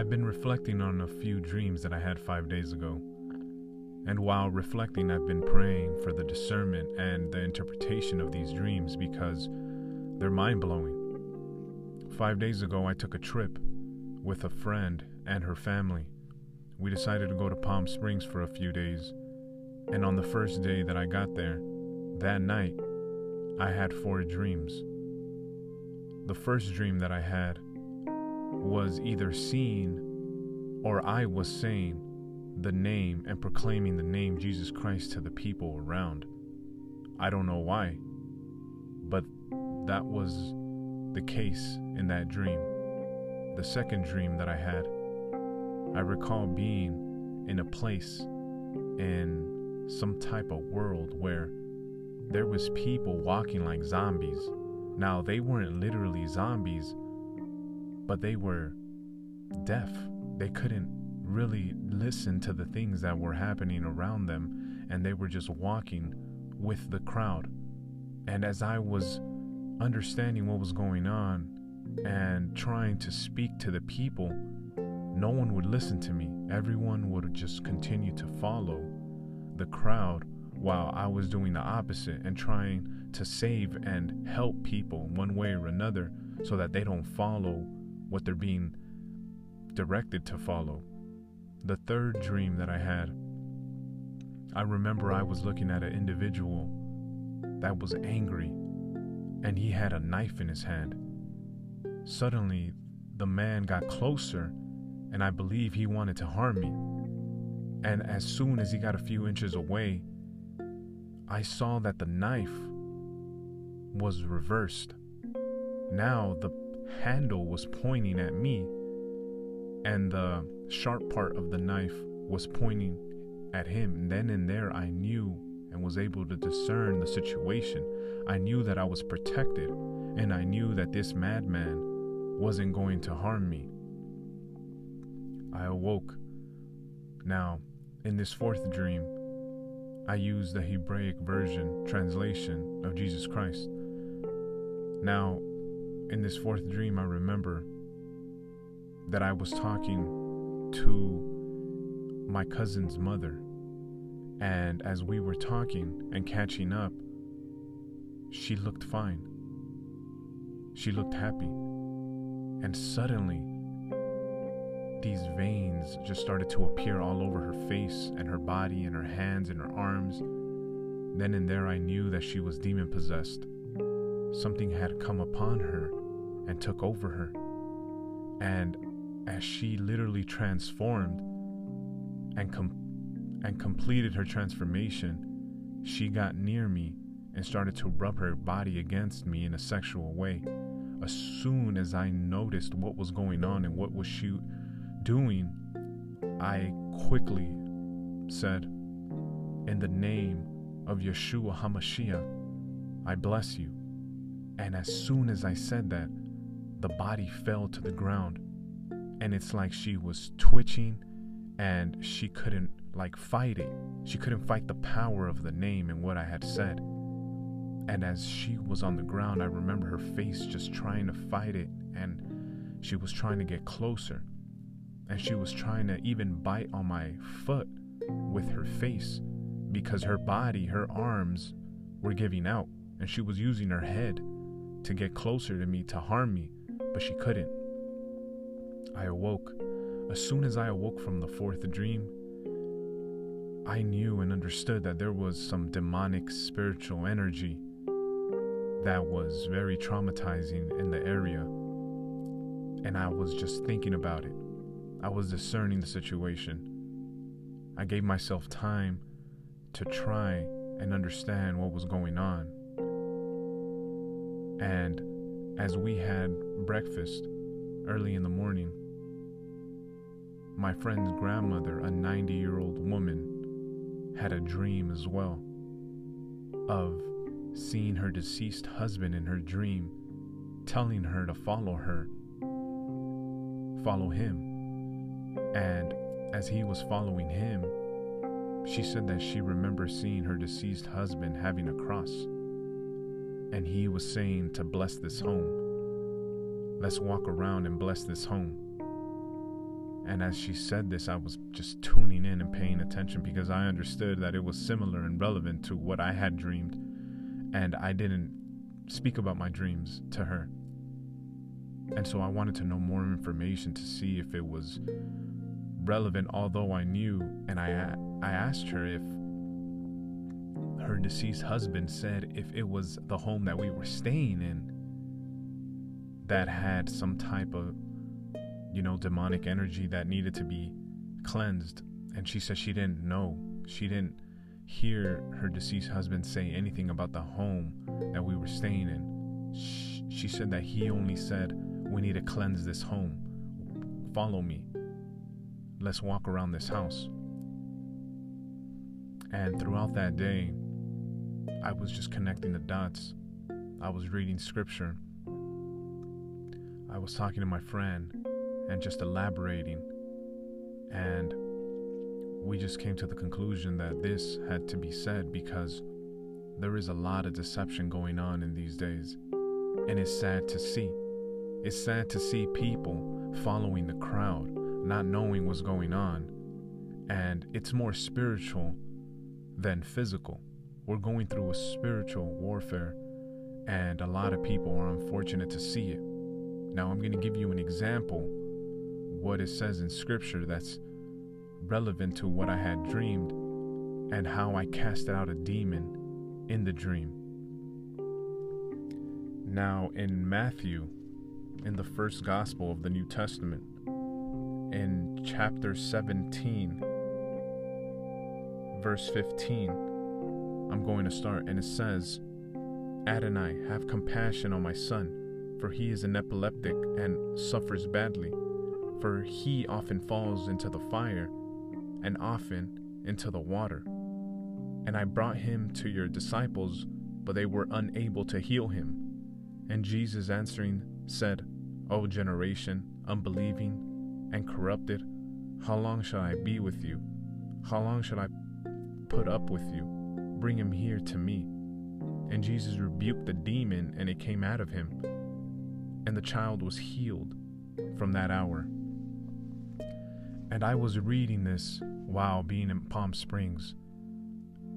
I've been reflecting on a few dreams that I had five days ago. And while reflecting, I've been praying for the discernment and the interpretation of these dreams because they're mind blowing. Five days ago, I took a trip with a friend and her family. We decided to go to Palm Springs for a few days. And on the first day that I got there, that night, I had four dreams. The first dream that I had was either seeing or I was saying the name and proclaiming the name Jesus Christ to the people around. I don't know why, but that was the case in that dream. The second dream that I had, I recall being in a place in some type of world where there was people walking like zombies. Now they weren't literally zombies, but they were deaf. They couldn't really listen to the things that were happening around them, and they were just walking with the crowd. And as I was understanding what was going on and trying to speak to the people, no one would listen to me. Everyone would just continue to follow the crowd while I was doing the opposite and trying to save and help people one way or another so that they don't follow what they're being directed to follow. The third dream that I had, I remember I was looking at an individual that was angry and he had a knife in his hand. Suddenly, the man got closer and I believe he wanted to harm me. And as soon as he got a few inches away, I saw that the knife was reversed. Now the handle was pointing at me, and the sharp part of the knife was pointing at him. And then and there, I knew and was able to discern the situation. I knew that I was protected, and I knew that this madman wasn't going to harm me. I awoke. Now, in this fourth dream, I used the Hebraic version translation of Jesus Christ. Now, in this fourth dream, I remember that I was talking to my cousin's mother. And as we were talking and catching up, she looked fine. She looked happy. And suddenly, these veins just started to appear all over her face and her body and her hands and her arms. Then and there, I knew that she was demon possessed. Something had come upon her and took over her. And as she literally transformed and, com- and completed her transformation, she got near me and started to rub her body against me in a sexual way. As soon as I noticed what was going on and what was she doing, I quickly said, In the name of Yeshua HaMashiach, I bless you. And as soon as I said that, the body fell to the ground. And it's like she was twitching and she couldn't like fight it. She couldn't fight the power of the name and what I had said. And as she was on the ground, I remember her face just trying to fight it and she was trying to get closer and she was trying to even bite on my foot with her face because her body, her arms were giving out, and she was using her head to get closer to me to harm me, but she couldn't. I awoke. As soon as I awoke from the fourth dream, I knew and understood that there was some demonic spiritual energy that was very traumatizing in the area. And I was just thinking about it. I was discerning the situation. I gave myself time to try and understand what was going on. And as we had breakfast early in the morning, my friend's grandmother, a 90 year old woman, had a dream as well of seeing her deceased husband in her dream, telling her to follow her, follow him. And as he was following him, she said that she remembers seeing her deceased husband having a cross. And he was saying to bless this home. Let's walk around and bless this home. And as she said this, I was just tuning in and paying attention because I understood that it was similar and relevant to what I had dreamed. And I didn't speak about my dreams to her. And so I wanted to know more information to see if it was relevant, although I knew, and I, I asked her if her deceased husband said if it was the home that we were staying in that had some type of, you know, demonic energy that needed to be cleansed. And she said she didn't know. She didn't hear her deceased husband say anything about the home that we were staying in. She, she said that he only said, We need to cleanse this home. Follow me. Let's walk around this house. And throughout that day, I was just connecting the dots. I was reading scripture. I was talking to my friend and just elaborating. And we just came to the conclusion that this had to be said because there is a lot of deception going on in these days. And it's sad to see. It's sad to see people following the crowd not knowing what's going on. And it's more spiritual than physical. We're going through a spiritual warfare, and a lot of people are unfortunate to see it. Now, I'm going to give you an example what it says in scripture that's relevant to what I had dreamed and how I casted out a demon in the dream. Now, in Matthew, in the first gospel of the New Testament, in chapter 17, verse 15. I'm going to start, and it says, Adonai, have compassion on my son, for he is an epileptic and suffers badly. For he often falls into the fire, and often into the water. And I brought him to your disciples, but they were unable to heal him. And Jesus answering said, O generation, unbelieving and corrupted, how long shall I be with you? How long shall I put up with you? Bring him here to me. And Jesus rebuked the demon, and it came out of him. And the child was healed from that hour. And I was reading this while being in Palm Springs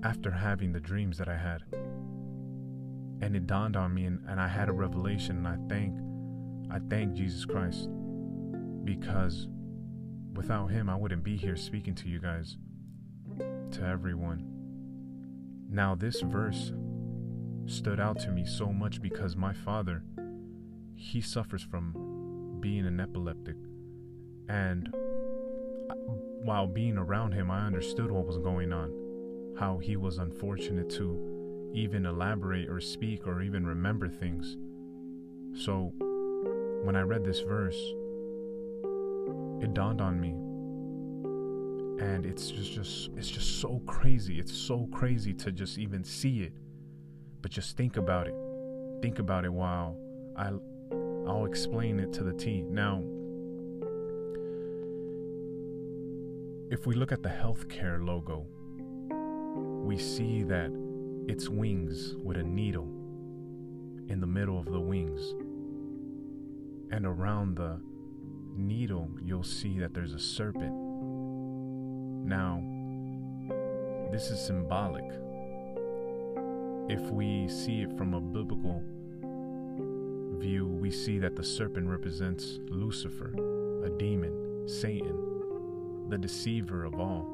after having the dreams that I had. And it dawned on me and, and I had a revelation and I thank I thank Jesus Christ because without him, I wouldn't be here speaking to you guys, to everyone. Now, this verse stood out to me so much because my father, he suffers from being an epileptic. And uh, while being around him, I understood what was going on, how he was unfortunate to even elaborate or speak or even remember things. So, when I read this verse, it dawned on me and it's just just it's just so crazy it's so crazy to just even see it but just think about it think about it while i i'll explain it to the t now if we look at the healthcare logo we see that it's wings with a needle in the middle of the wings and around the needle, you'll see that there's a serpent. Now, this is symbolic. If we see it from a biblical view, we see that the serpent represents Lucifer, a demon, Satan, the deceiver of all.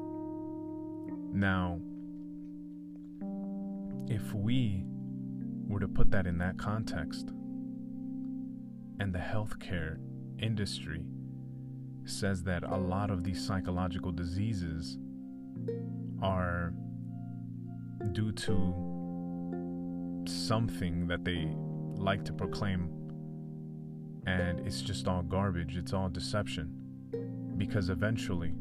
Now, if we were to put that in that context, and the healthcare industry says that a lot of these psychological diseases are due to something that they like to proclaim and it's just all garbage it's all deception because eventually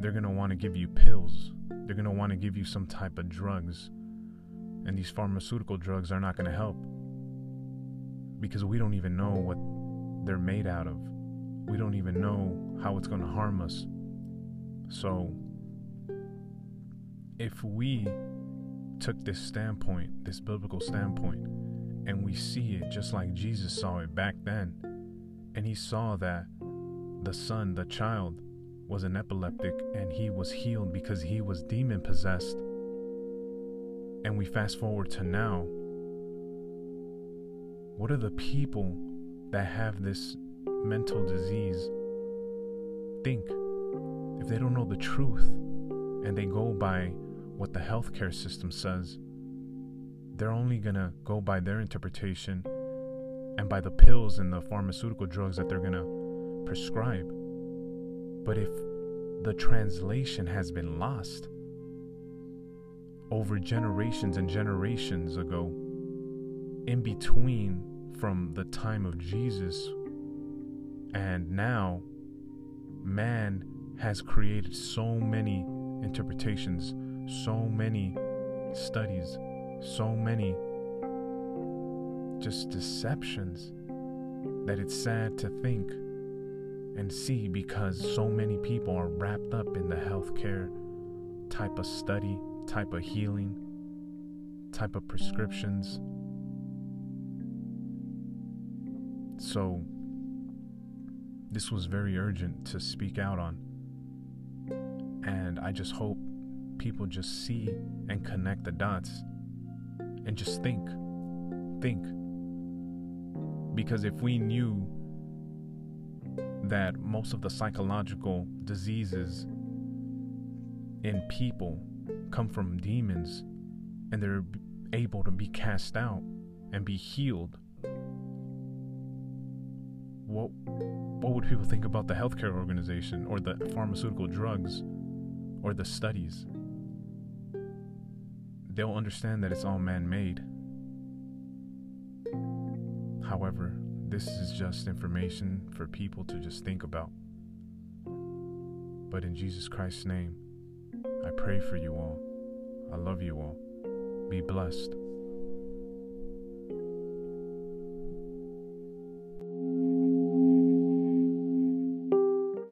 they're going to want to give you pills they're going to want to give you some type of drugs and these pharmaceutical drugs are not going to help because we don't even know what they're made out of. We don't even know how it's going to harm us. So, if we took this standpoint, this biblical standpoint, and we see it just like Jesus saw it back then, and he saw that the son, the child, was an epileptic and he was healed because he was demon possessed. And we fast forward to now. What are the people that have this mental disease think if they don't know the truth and they go by what the healthcare system says? They're only gonna go by their interpretation and by the pills and the pharmaceutical drugs that they're gonna prescribe. But if the translation has been lost over generations and generations ago, in between from the time of Jesus and now, man has created so many interpretations, so many studies, so many just deceptions that it's sad to think and see because so many people are wrapped up in the healthcare type of study, type of healing, type of prescriptions. So, this was very urgent to speak out on. And I just hope people just see and connect the dots and just think. Think. Because if we knew that most of the psychological diseases in people come from demons and they're able to be cast out and be healed what what would people think about the healthcare organization or the pharmaceutical drugs or the studies they'll understand that it's all man-made however this is just information for people to just think about. But in Jesus Christ's name, I pray for you all. I love you all. Be blessed.